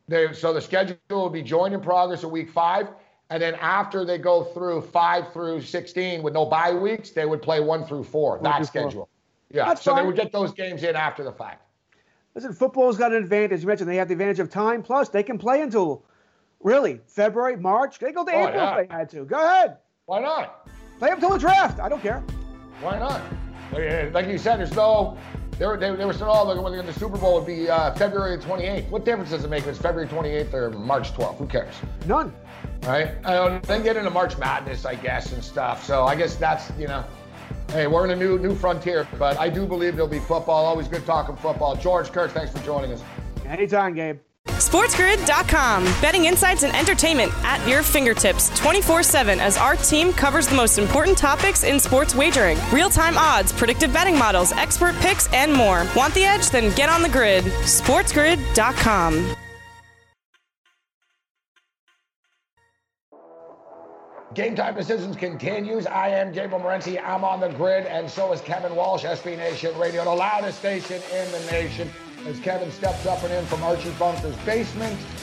They, so the schedule would be joined in progress at week five. And then after they go through five through 16 with no bye weeks, they would play one through four, one that through schedule. Four. Yeah, That's so fine. they would get those games in after the fact. Listen, football's got an advantage. You mentioned they have the advantage of time. Plus, they can play until really February, March. They go to oh, April yeah. if they had to. Go ahead. Why not? Play up until the draft. I don't care. Why not? Like you said, there's no. They were, they, they were saying, oh, when the Super Bowl would be uh, February 28th. What difference does it make if it's February 28th or March 12th? Who cares? None. Right? And then get into March Madness, I guess, and stuff. So I guess that's, you know. Hey, we're in a new new frontier, but I do believe there'll be football. Always good talking football. George Kurtz, thanks for joining us. Anytime, Gabe. SportsGrid.com. Betting insights and entertainment at your fingertips 24 7 as our team covers the most important topics in sports wagering real time odds, predictive betting models, expert picks, and more. Want the edge? Then get on the grid. SportsGrid.com. Game Time Decisions continues. I am Gabriel Morency. I'm on the grid, and so is Kevin Walsh, SB Nation Radio, the loudest station in the nation. As Kevin steps up and in from Archie Bunker's basement,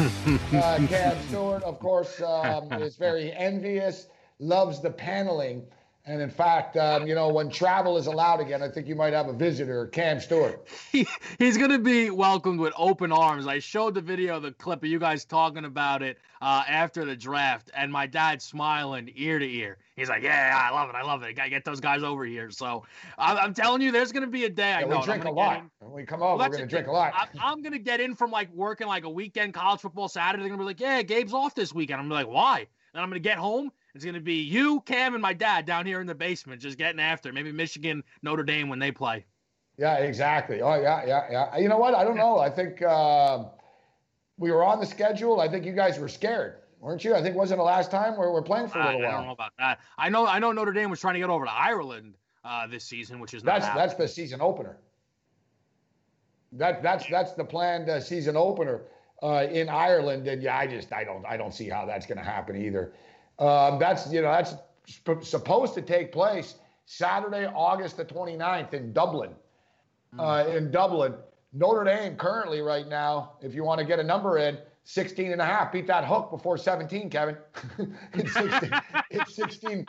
uh, Cam Stewart, of course, um, is very envious, loves the paneling. And in fact, um, you know, when travel is allowed again, I think you might have a visitor, Cam Stewart. He, he's going to be welcomed with open arms. I showed the video, the clip of you guys talking about it uh, after the draft, and my dad smiling ear to ear. He's like, "Yeah, I love it. I love it. I Got to get those guys over here." So I'm, I'm telling you, there's going to be a day. Yeah, I know. We drink a lot. When we come over, well, we're going to drink a lot. I, I'm going to get in from like working like a weekend college football Saturday. They're going to be like, "Yeah, Gabe's off this weekend." I'm like, "Why?" And I'm going to get home it's going to be you, Cam, and my dad down here in the basement just getting after. Maybe Michigan, Notre Dame when they play. Yeah, exactly. Oh, yeah, yeah, yeah. You know what? I don't know. I think uh, we were on the schedule. I think you guys were scared, weren't you? I think wasn't the last time we were playing for a little I, while. I don't know about that. I know. I know Notre Dame was trying to get over to Ireland uh, this season, which is that's that's the season opener. That that's that's the planned uh, season opener uh, in Ireland, and yeah, I just I don't I don't see how that's going to happen either. Um, that's you know that's sp- supposed to take place Saturday, August the 29th in Dublin. Hmm. Uh, in Dublin, Notre Dame currently right now, if you want to get a number in, 16 and a half. Beat that hook before 17, Kevin. it's 16. it's 16.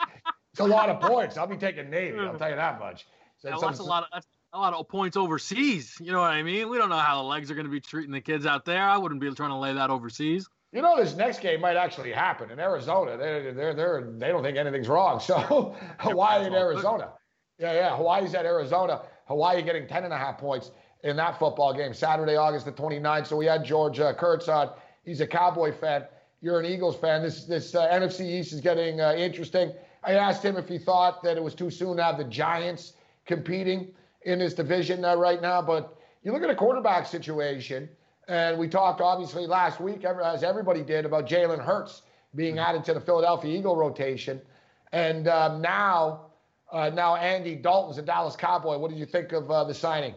It's a lot of points. I'll be taking Navy. I'll tell you that much. So yeah, that's a lot of that's a lot of points overseas. You know what I mean? We don't know how the legs are going to be treating the kids out there. I wouldn't be trying to lay that overseas. You know, this next game might actually happen in Arizona. They're, they're, they're, they don't think anything's wrong. So Hawaii and Arizona? Yeah, yeah. Hawaii's at Arizona. Hawaii getting 10 and a half points in that football game Saturday, August the 29th. So we had George uh, Kurtz on. He's a Cowboy fan. You're an Eagles fan. This this uh, NFC East is getting uh, interesting. I asked him if he thought that it was too soon to have the Giants competing in this division uh, right now. But you look at a quarterback situation, and we talked obviously last week, as everybody did, about Jalen Hurts being mm-hmm. added to the Philadelphia Eagle rotation, and um, now uh, now Andy Dalton's a Dallas Cowboy. What did you think of uh, the signing?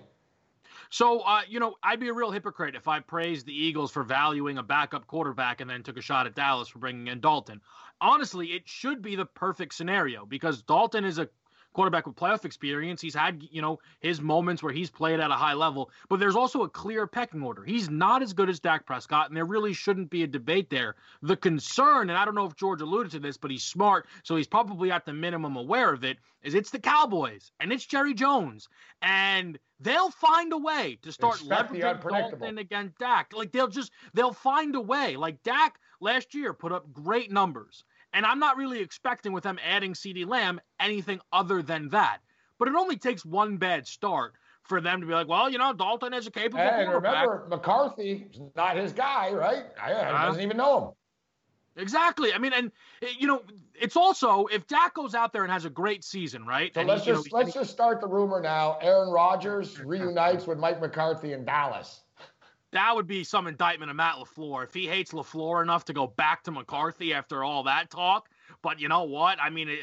So, uh, you know, I'd be a real hypocrite if I praised the Eagles for valuing a backup quarterback and then took a shot at Dallas for bringing in Dalton. Honestly, it should be the perfect scenario because Dalton is a quarterback with playoff experience. He's had, you know, his moments where he's played at a high level, but there's also a clear pecking order. He's not as good as Dak Prescott, and there really shouldn't be a debate there. The concern, and I don't know if George alluded to this, but he's smart, so he's probably at the minimum aware of it, is it's the Cowboys and it's Jerry Jones. And they'll find a way to start leveraging Dalton against Dak. Like they'll just they'll find a way. Like Dak last year put up great numbers. And I'm not really expecting with them adding CeeDee Lamb anything other than that. But it only takes one bad start for them to be like, well, you know, Dalton is a capable and remember, McCarthy is not his guy, right? I, uh, doesn't even know him. Exactly. I mean, and eh, you know, it's also if Dak goes out there and has a great season, right? So and let's he, just know, let's just start the rumor now. Aaron Rodgers reunites with Mike McCarthy in Dallas that would be some indictment of Matt LaFleur. If he hates LaFleur enough to go back to McCarthy after all that talk. But you know what? I mean, it,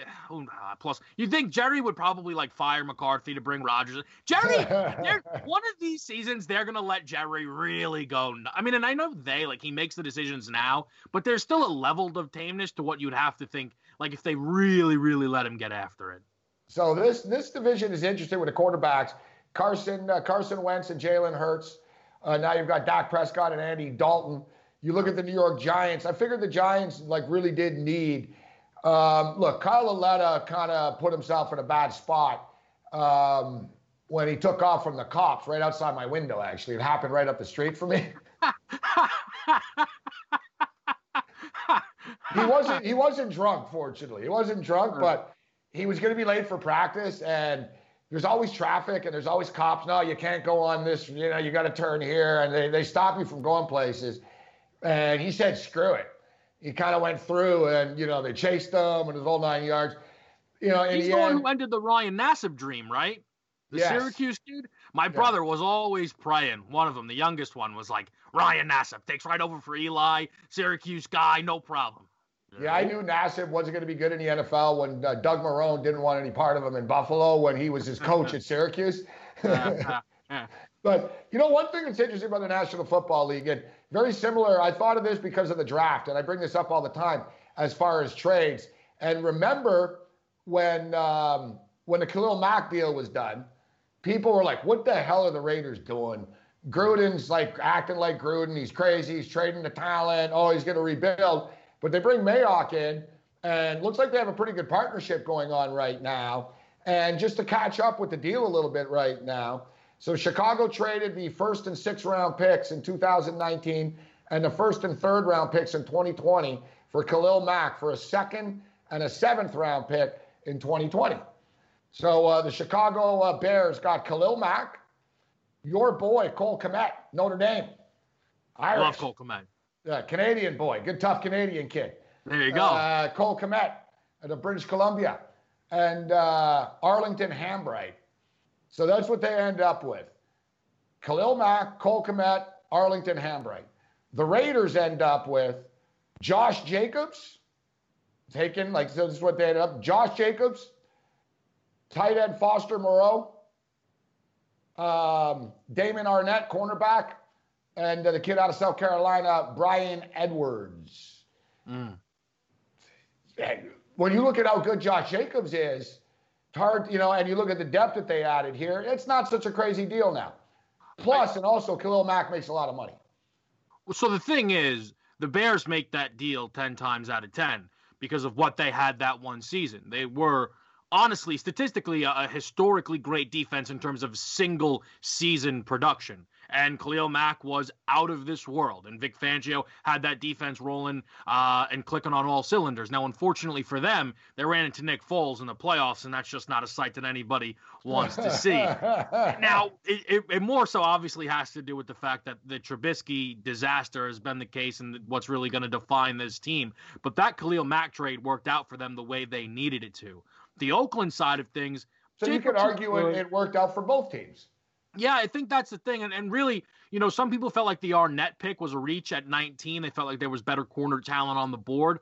plus you think Jerry would probably like fire McCarthy to bring Rodgers. Jerry, one of these seasons they're gonna let Jerry really go. I mean, and I know they like he makes the decisions now, but there's still a level of tameness to what you'd have to think like if they really, really let him get after it. So this this division is interesting with the quarterbacks. Carson uh, Carson Wentz and Jalen Hurts. Uh, now you've got Dak Prescott and Andy Dalton. You look at the New York Giants. I figured the Giants like really did need. Um, look, Kyle Lauletta kind of put himself in a bad spot um, when he took off from the cops right outside my window. Actually, it happened right up the street for me. he wasn't. He wasn't drunk. Fortunately, he wasn't drunk, but he was going to be late for practice and there's always traffic and there's always cops. No, you can't go on this. You know, you got to turn here, and they, they stop you from going places. And he said, "Screw it." He kind of went through, and you know, they chased him and his whole nine yards. You know, he's the, the one who ended the Ryan Nassib dream, right? The yes. Syracuse dude. My yeah. brother was always praying. One of them, the youngest one, was like Ryan Nassib takes right over for Eli, Syracuse guy, no problem. Yeah, I knew Nassib wasn't going to be good in the NFL when uh, Doug Marrone didn't want any part of him in Buffalo when he was his coach at Syracuse. but you know, one thing that's interesting about the National Football League, and very similar, I thought of this because of the draft, and I bring this up all the time as far as trades. And remember when um, when the Khalil Mack deal was done, people were like, "What the hell are the Raiders doing?" Gruden's like acting like Gruden. He's crazy. He's trading the talent. Oh, he's going to rebuild. But they bring Mayock in, and looks like they have a pretty good partnership going on right now. And just to catch up with the deal a little bit right now, so Chicago traded the first and sixth round picks in 2019 and the first and third round picks in 2020 for Khalil Mack for a second and a seventh round pick in 2020. So uh, the Chicago uh, Bears got Khalil Mack, your boy Cole Kmet, Notre Dame. Irish. I love Cole Kmet. Uh, Canadian boy, good tough Canadian kid. There you go. Uh, Cole Kmet of British Columbia and uh, Arlington Hambright. So that's what they end up with. Khalil Mack, Cole Kmet, Arlington Hambright. The Raiders end up with Josh Jacobs, taken, like, so this is what they end up. Josh Jacobs, tight end Foster Moreau, um, Damon Arnette, cornerback, and uh, the kid out of South Carolina, Bryan Edwards. Mm. When you look at how good Josh Jacobs is, it's hard, you know, and you look at the depth that they added here, it's not such a crazy deal now. Plus, and also, Khalil Mack makes a lot of money. So the thing is, the Bears make that deal 10 times out of 10 because of what they had that one season. They were honestly, statistically, a, a, historically great defense in terms of single season production. And Khalil Mack was out of this world. And Vic Fangio had that defense rolling uh, and clicking on all cylinders. Now, unfortunately for them, they ran into Nick Foles in the playoffs, and that's just not a sight that anybody wants to see. now, it, it, it, more so obviously has to do with the fact that the Trubisky disaster has been the case and what's really going to define this team. But that Khalil Mack trade worked out for them the way they needed it to. The Oakland side of things. So you could argue it, it, worked out for both teams. Yeah, I think that's the thing. And, and really, you know, some people felt like the Arnette pick was a reach at 19. They felt like there was better corner talent on the board.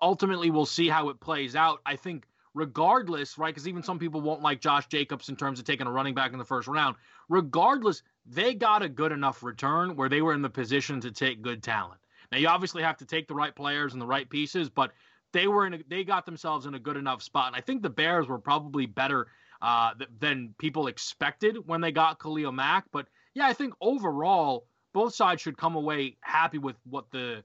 Ultimately, we'll see how it plays out. I think, regardless, right? Because even some people won't like Josh Jacobs in terms of taking a running back in the first round. Regardless, they got a good enough return where they were in the position to take good talent. Now, you obviously have to take the right players and the right pieces, but they were in a, they got themselves in a good enough spot. And I think the Bears were probably better uh, than people expected when they got Khalil Mack. But yeah, I think overall both sides should come away happy with what the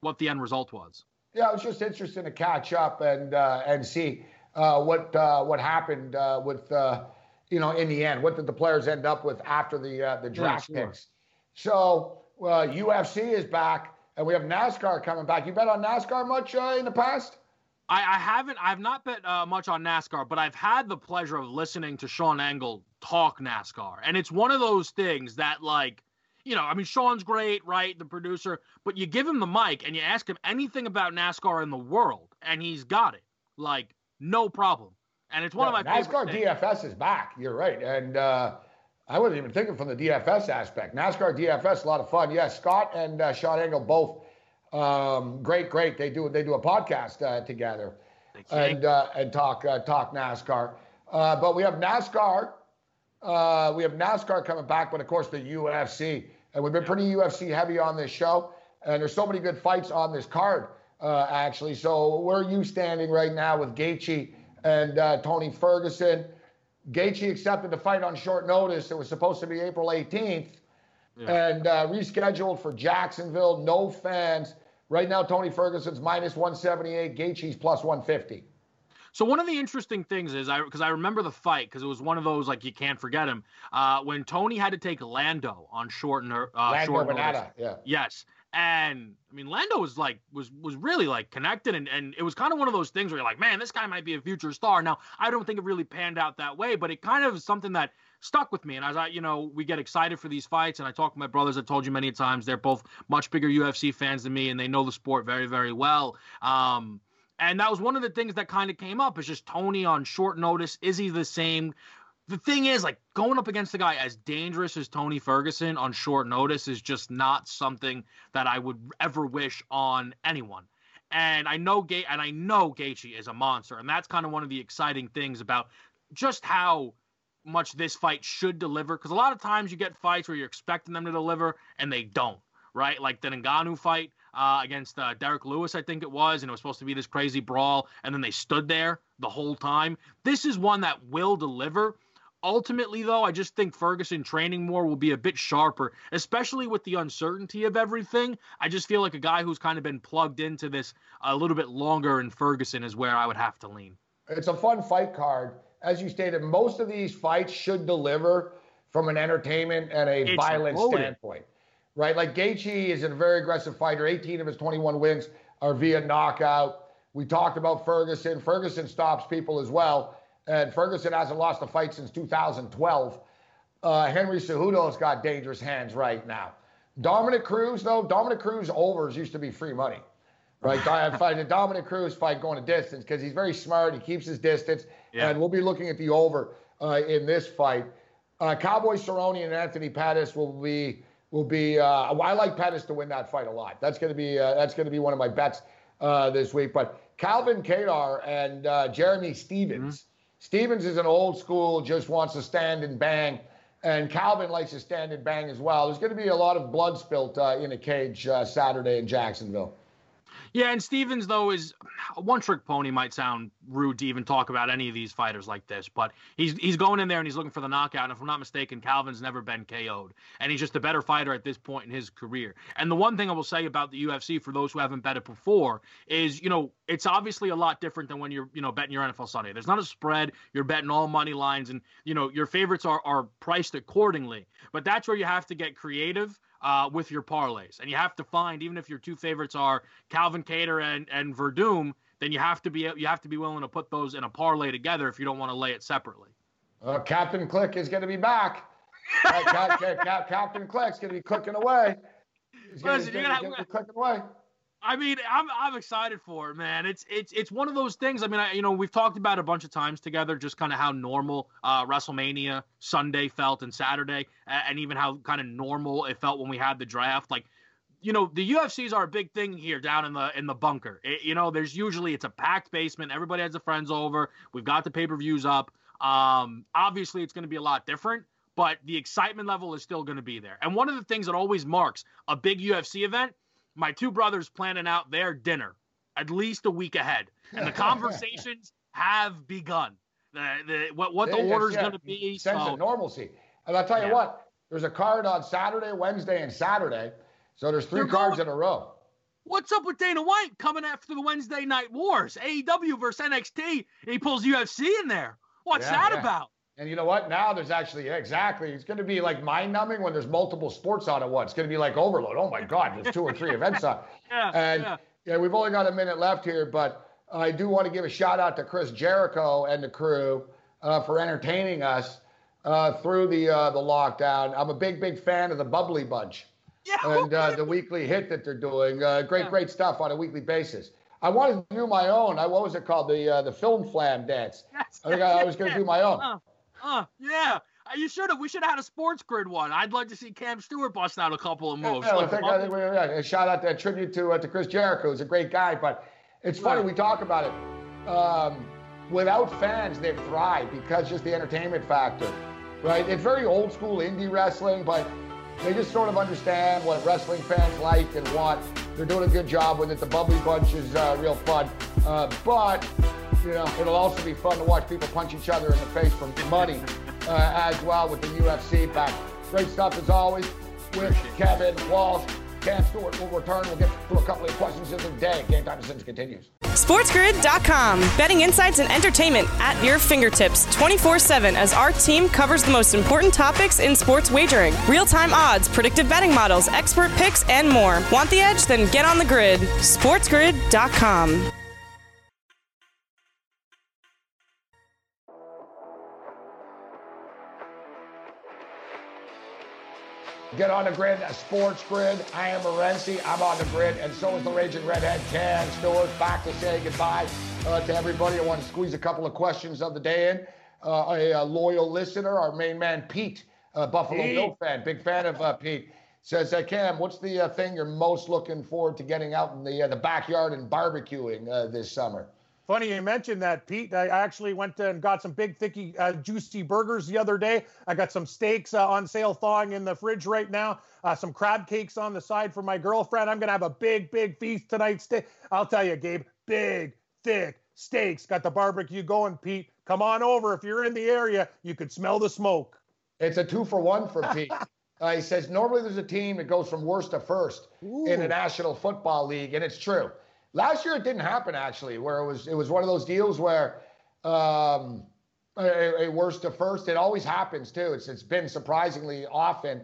what the end result was. Yeah, it was just interesting to catch up and uh, and see uh, what uh, what happened uh, with uh, you know in the end. What did the players end up with after the uh, the draft yeah, sure. picks? So UFC is back. And we have NASCAR coming back. You bet on NASCAR much uh, in the past? I, I haven't. I've not bet uh, much on NASCAR, but I've had the pleasure of listening to Sean Engel talk NASCAR, and it's one of those things that, like, you know, I mean, Sean's great, right? The producer, but you give him the mic and you ask him anything about NASCAR in the world, and he's got it, like, no problem. And it's one yeah, of my NASCAR DFS is back. You're right, and uh, I wasn't even thinking from the DFS aspect. NASCAR DFS, a lot of fun. Yes, Scott and uh, Sean Engel both um, great, great. They do they do a podcast uh, together and uh, and talk uh, talk NASCAR. Uh, but we have NASCAR. Uh, we have NASCAR coming back, but of course the UFC. And we've been pretty UFC heavy on this show, and there's so many good fights on this card uh, actually. So where are you standing right now with Gaethje and Tony Ferguson? Gaethje accepted the fight on short notice. It was supposed to be April 18th, yeah. and uh, rescheduled for Jacksonville. No fans. Right now, Tony Ferguson's minus 178. Gaethje's plus 150. So one of the interesting things is I because I remember the fight because it was one of those like you can't forget him uh, when Tony had to take Lando on short uh, Lando short yeah. Yes, and I mean, Lando was like was was really like connected, and and it was kind of one of those things where you're like, man, this guy might be a future star. Now, I don't think it really panned out that way, but it kind of is something that stuck with me. And as I, you know, we get excited for these fights, and I talk to my brothers. I told you many times they're both much bigger UFC fans than me, and they know the sport very very well. Um, and that was one of the things that kind of came up is just Tony on short notice. Is he the same? the thing is, like going up against a guy as dangerous as Tony Ferguson on short notice is just not something that I would ever wish on anyone. And I know Ga- and I know Gaethje is a monster, and that's kind of one of the exciting things about just how much this fight should deliver. Because a lot of times you get fights where you're expecting them to deliver and they don't, right? Like the Ngannou fight uh, against uh, Derrick Lewis, I think it was, and it was supposed to be this crazy brawl, and then they stood there the whole time. This is one that will deliver Ultimately, though, I just think Ferguson training more will be a bit sharper, especially with the uncertainty of everything. I just feel like a guy who's kind of been plugged into this a little bit longer, in Ferguson is where I would have to lean. It's a fun fight card. As you stated, most of these fights should deliver from an entertainment and a it's violent loaded. standpoint, right? Like Gaethje is a very aggressive fighter. 18 of his 21 wins are via knockout. We talked about Ferguson. Ferguson stops people as well and Ferguson hasn't lost a fight since 2012. Uh, Henry Cejudo's got dangerous hands right now. Dominick Cruz, though, Dominick Cruz overs used to be free money, right? I fight a Dominick Cruz fight going a distance because he's very smart. He keeps his distance, yeah. and we'll be looking at the over uh, in this fight. Uh, Cowboy Cerrone and Anthony Pettis will be will be. Uh, I like Pettis to win that fight a lot. That's going to be uh, that's going to be one of my bets uh, this week. But Calvin Kattar and uh, Jeremy Stephens. Mm-hmm Stephens is an old school, just wants to stand and bang. And Calvin likes to stand and bang as well. There's going to be a lot of blood spilt uh, in a cage uh, Saturday in Jacksonville. Yeah, and Stephens though is a one-trick pony. Might sound rude to even talk about any of these fighters like this, but he's he's going in there and he's looking for the knockout. And if I'm not mistaken, Calvin's never been KO'd, and he's just a better fighter at this point in his career. And the one thing I will say about the UFC for those who haven't bet it before is, you know, it's obviously a lot different than when you're, you know, betting your NFL Sunday. There's not a spread. You're betting all money lines, and you know your favorites are are priced accordingly. But that's where you have to get creative uh, with your parlays. And you have to find, even if your two favorites are Calvin Kattar and, and Werdum, then you have to be you have to be willing to put those in a parlay together if you don't want to lay it separately. Uh, Captain Click is going to be back. uh, Captain Click's going to be clicking away. He's going to be clicking away. I mean, I'm I'm excited for it, man. It's it's it's one of those things. I mean, I, you know, we've talked about a bunch of times together, just kind of how normal uh, WrestleMania Sunday felt and Saturday, and even how kind of normal it felt when we had the draft. Like, you know, the UFCs are a big thing here down in the in the bunker. It, you know, there's usually it's a packed basement. Everybody has their friends over. We've got the pay per views up. Um, obviously, it's going to be a lot different, but the excitement level is still going to be there. And one of the things that always marks a big UFC event my two brothers planning out their dinner at least a week ahead, and the conversations have begun. The, the what what the order is going to be. Sense so. of normalcy. And I'll tell you yeah. what, there's a card on Saturday, Wednesday, and Saturday. So there's 3 cards going, in a row. What's up with Dana White coming after the Wednesday night wars? AEW versus NXT, and he pulls UFC in there. What's yeah, that about? And you know what? Now there's actually exactly. It's going to be like mind numbing when there's multiple sports on at once. It's going to be like overload. Oh my God, there's two or three events on. Yeah, and yeah. yeah, we've only got a minute left here, but I do want to give a shout out to Chris Jericho and the crew uh, for entertaining us uh, through the uh, the lockdown. I'm a big, big fan of the Bubbly Bunch yeah, and uh, the weekly hit that they're doing. Uh, great, yeah. great stuff on a weekly basis. I wanted to do my own. I, what was it called? The uh, the film flam dance. Yes, I think I, was going to do my own. Uh, yeah. Uh, you should have. We should have had a sports grid one. I'd like to see Cam Stewart bust out a couple of moves. Yeah, I think, I think shout out that tribute to uh, to Chris Jericho. He's a great guy, but it's funny right. we talk about it. Um, without fans, they thrive because just the entertainment factor, right? It's very old school indie wrestling, but they just sort of understand what wrestling fans like and want. They're doing a good job with it. The Bubbly Bunch is uh, real fun, uh, but you know, it'll also be fun to watch people punch each other in the face for money uh, as well with the UFC back. Great stuff as always with Kevin Walsh. Cam Stewart will return. We'll get a couple of questions of the day. Game time decisions continues. SportsGrid.com. Betting insights and entertainment at your fingertips 24 7 as our team covers the most important topics in sports wagering real time odds, predictive betting models, expert picks, and more. Want the edge? Then get on the grid. SportsGrid.com. Get on the grid, a sports grid. I am Morency. I'm on the grid, and so is the Raging Redhead, Cam Stewart. Back to say goodbye uh, to everybody. I want to squeeze a couple of questions of the day in. Uh, a, a, loyal listener, our main man, Pete, uh, Buffalo Pete. Bill fan, big fan of uh, Pete, says, uh, Cam, what's the uh, thing you're most looking forward to getting out in the, the backyard and barbecuing this summer? Funny you mentioned that, Pete. I actually went and got some big, thicky, uh, juicy burgers the other day. I got some steaks uh, on sale thawing in the fridge right now. Uh, some crab cakes on the side for my girlfriend. I'm gonna have a big, big feast tonight. Ste- I'll tell you, Gabe, big, thick steaks. Got the barbecue going, Pete. Come on over if you're in the area. You could smell the smoke. It's a two for one for Pete. Uh, he says normally there's a team that goes from worst to first Ooh. in the National Football League, and it's true. Last year it didn't happen actually, where it was it was one of those deals where um, a, a worst to first. It always happens too. It's it's been surprisingly often.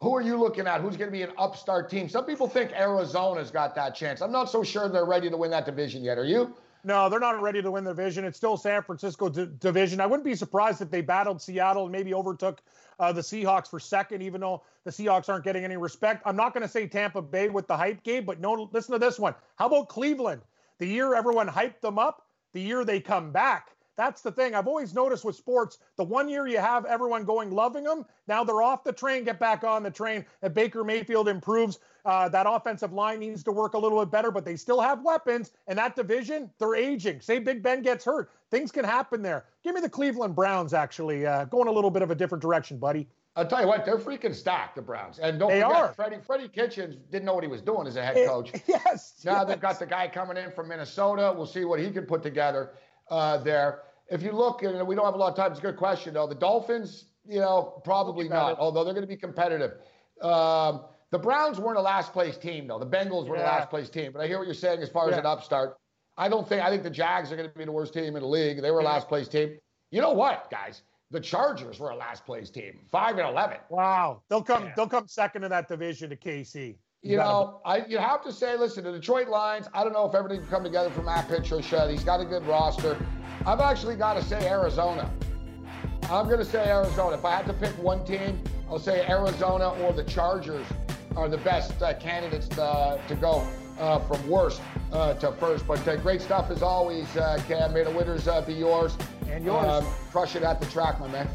Who are you looking at? Who's going to be an upstart team? Some people think Arizona's got that chance. I'm not so sure they're ready to win that division yet. Are you? No, they're not ready to win the division. It's still San Francisco d- division. I wouldn't be surprised if they battled Seattle and maybe overtook uh, the Seahawks for second, even though the Seahawks aren't getting any respect. I'm not going to say Tampa Bay with the hype game, but no, listen to this one. How about Cleveland? The year everyone hyped them up, the year they come back. That's the thing. I've always noticed with sports, the one year you have everyone going loving them, now they're off the train, get back on the train. And Baker Mayfield improves. Uh, that offensive line needs to work a little bit better, but they still have weapons. And that division, they're aging. Say Big Ben gets hurt, things can happen there. Give me the Cleveland Browns, actually, uh, going a little bit of a different direction, buddy. I'll tell you what, they're freaking stacked, the Browns. And don't They forget, are. Freddie, Freddie Kitchens didn't know what he was doing as a head It- coach. yes. Now yes. they've got the guy coming in from Minnesota. We'll see what he can put together uh, there. If you look, and we don't have a lot of time, it's a good question, though. The Dolphins, you know, probably not, although they're going to be competitive. Um, the Browns weren't a last place team, though. The Bengals were the Yeah. last place team. But I hear what you're saying as far as an upstart. I don't think, I think the Jags are going to be the worst team in the league. They were a last place team. You know what, guys? The Chargers were a last place team, 5 and 11. Wow. They'll come. Yeah. They'll come second in that division to KC. You know, I you have to say, listen, the Detroit Lions. I don't know if everything can come together for Matt Patricia. He's got a good roster. I've actually got to say Arizona. I'm going to say Arizona. If I had to pick one team, I'll say Arizona or the Chargers are the best uh, candidates to, to go uh, from worst uh, to first. But uh, great stuff as always, uh, Cam. May the winners uh, be yours. And yours. Um, crush it at the track, my man.